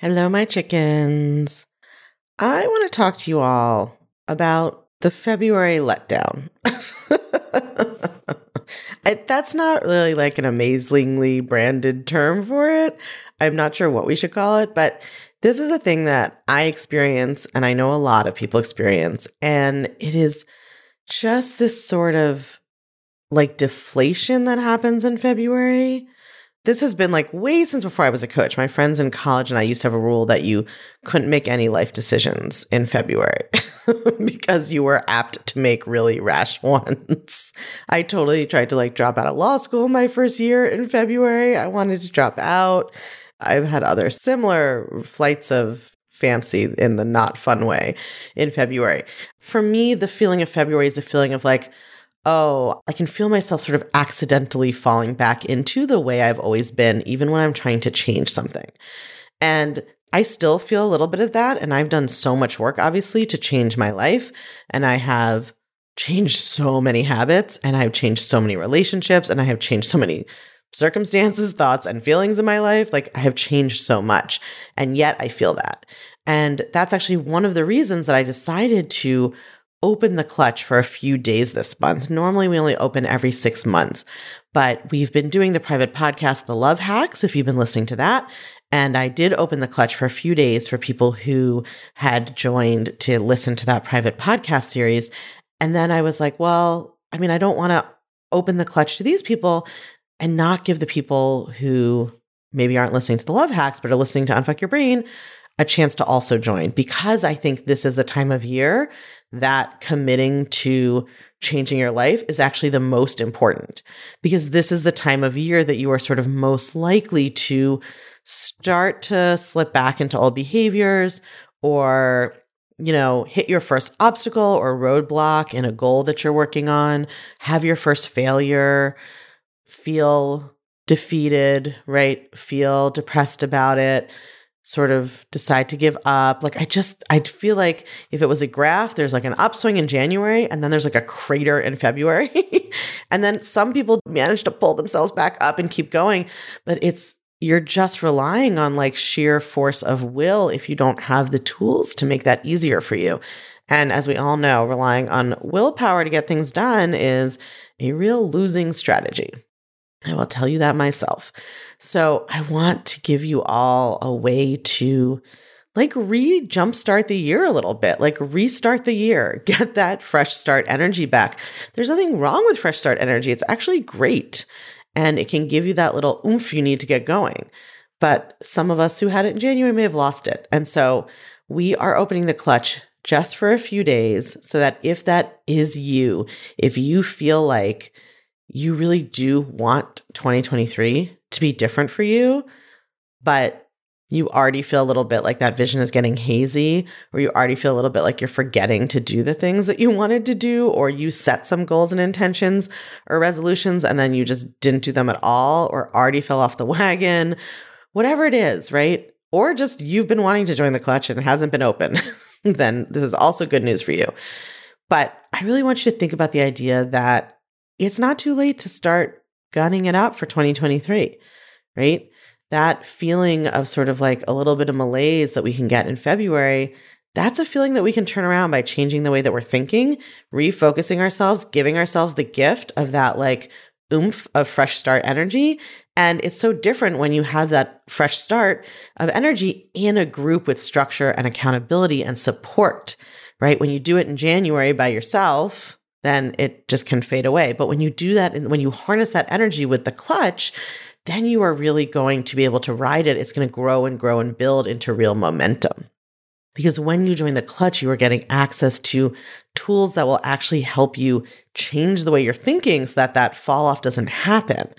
Hello, my chickens. I want to talk to you all about the February letdown. I, that's not really like an amazingly branded term for it. I'm not sure what we should call it, but this is a thing that I experience and I know a lot of people experience. And it is just this sort of like deflation that happens in February this has been like way since before I was a coach. My friends in college and I used to have a rule that you couldn't make any life decisions in February because you were apt to make really rash ones. I totally tried to like drop out of law school my first year in February. I wanted to drop out. I've had other similar flights of fancy in the not fun way in February. For me, the feeling of February is a feeling of like, oh, I can feel myself sort of accidentally falling back into the way I've always been, even when I'm trying to change something. And I still feel a little bit of that. And I've done so much work, obviously, to change my life. And I have changed so many habits, and I've changed so many relationships, and I have changed so many circumstances, thoughts, and feelings in my life. Like I have changed so much. And yet I feel that. And that's actually one of the reasons that I decided to open the clutch for a few days this month. Normally, we only open every six months, but we've been doing the private podcast, The Love Hacks, if you've been listening to that. And I did open the clutch for a few days for people who had joined to listen to that private podcast series. And then I was like, well, I mean, I don't want to open the clutch to these people and not give the people who maybe aren't listening to the love hacks, but are listening to Unfuck Your Brain a chance to also join. Because I think this is the time of year that committing to changing your life is actually the most important. Because this is the time of year that you are sort of most likely to start to slip back into old behaviors or you know, hit your first obstacle or roadblock in a goal that you're working on, have your first failure, feel defeated, right? Feel depressed about it sort of decide to give up. Like I just I feel like if it was a graph, there's like an upswing in January and then there's like a crater in February. and then some people manage to pull themselves back up and keep going, but it's you're just relying on like sheer force of will if you don't have the tools to make that easier for you. And as we all know, relying on willpower to get things done is a real losing strategy. I will tell you that myself. So I want to give you all a way to like re jumpstart the year a little bit, like restart the year, get that fresh start energy back. There's nothing wrong with fresh start energy. It's actually great. And it can give you that little oomph you need to get going. But some of us who had it in January may have lost it. And so we are opening the clutch just for a few days so that if that is you, if you feel like you really do want 2023 to be different for you, but you already feel a little bit like that vision is getting hazy, or you already feel a little bit like you're forgetting to do the things that you wanted to do, or you set some goals and intentions or resolutions and then you just didn't do them at all, or already fell off the wagon, whatever it is, right? Or just you've been wanting to join the clutch and it hasn't been open, then this is also good news for you. But I really want you to think about the idea that it's not too late to start gunning it up for 2023, right? That feeling of sort of like a little bit of malaise that we can get in February, that's a feeling that we can turn around by changing the way that we're thinking, refocusing ourselves, giving ourselves the gift of that like oomph of fresh start energy. And it's so different when you have that fresh start of energy in a group with structure and accountability and support, right? When you do it in January by yourself, then it just can fade away. But when you do that and when you harness that energy with the clutch, then you are really going to be able to ride it. It's going to grow and grow and build into real momentum. Because when you join the clutch, you are getting access to tools that will actually help you change the way you're thinking so that that fall off doesn't happen.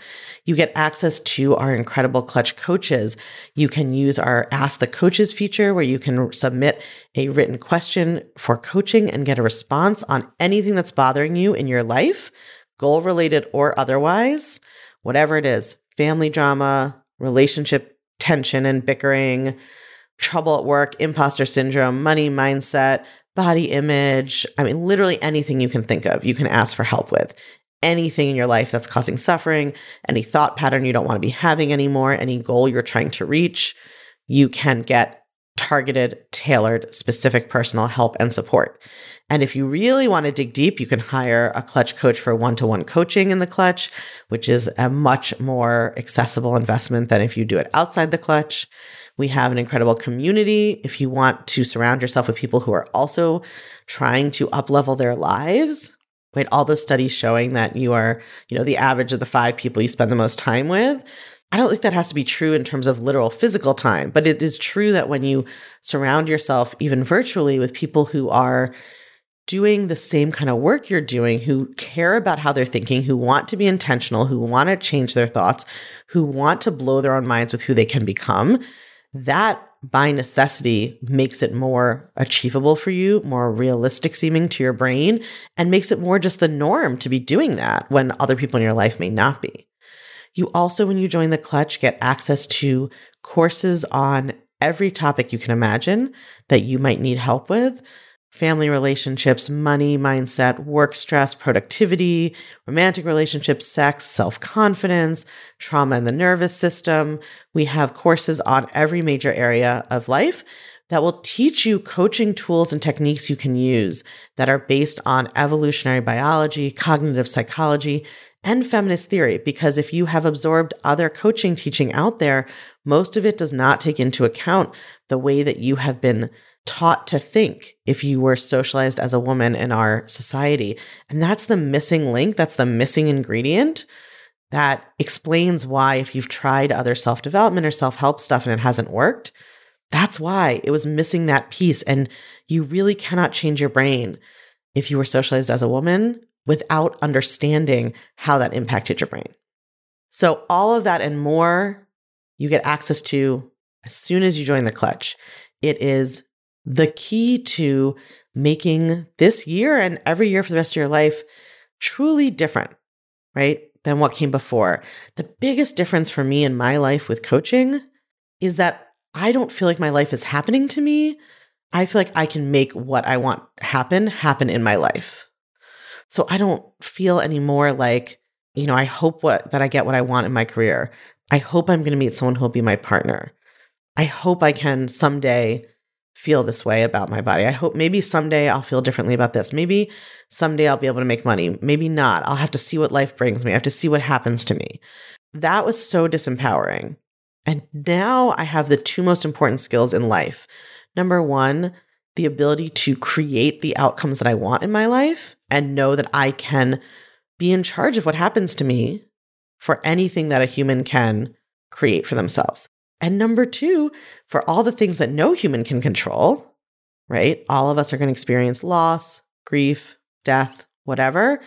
You get access to our incredible clutch coaches. You can use our Ask the Coaches feature where you can submit a written question for coaching and get a response on anything that's bothering you in your life, goal related or otherwise, whatever it is family drama, relationship tension and bickering trouble at work, imposter syndrome, money mindset, body image. I mean, literally anything you can think of, you can ask for help with. Anything in your life that's causing suffering, any thought pattern you don't want to be having anymore, any goal you're trying to reach, you can get targeted, tailored, specific personal help and support. And if you really want to dig deep, you can hire a clutch coach for one to one coaching in the clutch, which is a much more accessible investment than if you do it outside the clutch. We have an incredible community. If you want to surround yourself with people who are also trying to uplevel their lives, right? All those studies showing that you are, you know, the average of the five people you spend the most time with. I don't think that has to be true in terms of literal physical time, but it is true that when you surround yourself, even virtually, with people who are doing the same kind of work you're doing, who care about how they're thinking, who want to be intentional, who want to change their thoughts, who want to blow their own minds with who they can become, that by necessity makes it more achievable for you, more realistic seeming to your brain, and makes it more just the norm to be doing that when other people in your life may not be. You also, when you join the clutch, get access to courses on every topic you can imagine that you might need help with family relationships, money, mindset, work stress, productivity, romantic relationships, sex, self confidence, trauma and the nervous system. We have courses on every major area of life that will teach you coaching tools and techniques you can use that are based on evolutionary biology, cognitive psychology, and feminist theory. Because if you have absorbed other coaching teaching out there, most of it does not take into account the way that you have been taught to think if you were socialized as a woman in our society. And that's the missing link, that's the missing ingredient that explains why, if you've tried other self development or self help stuff and it hasn't worked, that's why it was missing that piece. And you really cannot change your brain if you were socialized as a woman without understanding how that impacted your brain. So, all of that and more you get access to as soon as you join the clutch. It is the key to making this year and every year for the rest of your life truly different, right? Than what came before. The biggest difference for me in my life with coaching is that I don't feel like my life is happening to me. I feel like I can make what I want happen happen in my life. So I don't feel anymore like, you know, I hope what that I get what I want in my career. I hope I'm going to meet someone who will be my partner. I hope I can someday feel this way about my body. I hope maybe someday I'll feel differently about this. Maybe someday I'll be able to make money. Maybe not. I'll have to see what life brings me. I have to see what happens to me. That was so disempowering. And now I have the two most important skills in life. Number one, the ability to create the outcomes that I want in my life and know that I can be in charge of what happens to me for anything that a human can create for themselves. And number two, for all the things that no human can control, right? All of us are going to experience loss, grief, death, whatever.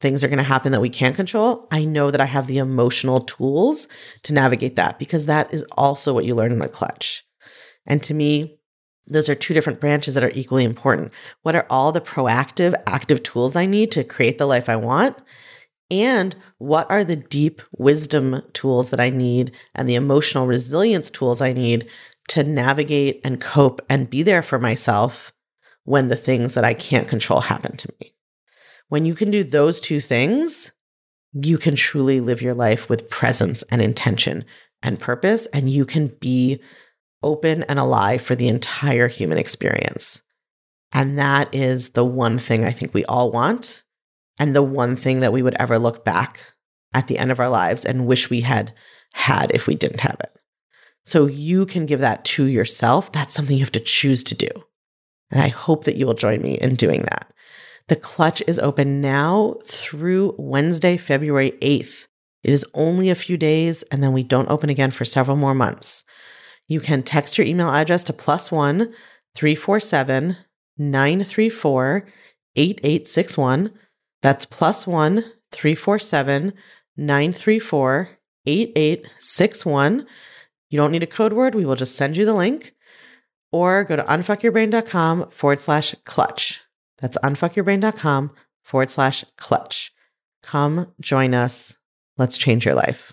Things are going to happen that we can't control. I know that I have the emotional tools to navigate that because that is also what you learn in the clutch. And to me, those are two different branches that are equally important. What are all the proactive, active tools I need to create the life I want? And what are the deep wisdom tools that I need and the emotional resilience tools I need to navigate and cope and be there for myself when the things that I can't control happen to me? When you can do those two things, you can truly live your life with presence and intention and purpose, and you can be open and alive for the entire human experience. And that is the one thing I think we all want and the one thing that we would ever look back at the end of our lives and wish we had had if we didn't have it. So you can give that to yourself. That's something you have to choose to do. And I hope that you will join me in doing that. The clutch is open now through Wednesday, February 8th. It is only a few days, and then we don't open again for several more months. You can text your email address to plus one 347 934 8861 that's plus one 347 934 8861. You don't need a code word. We will just send you the link or go to unfuckyourbrain.com forward slash clutch. That's unfuckyourbrain.com forward slash clutch. Come join us. Let's change your life.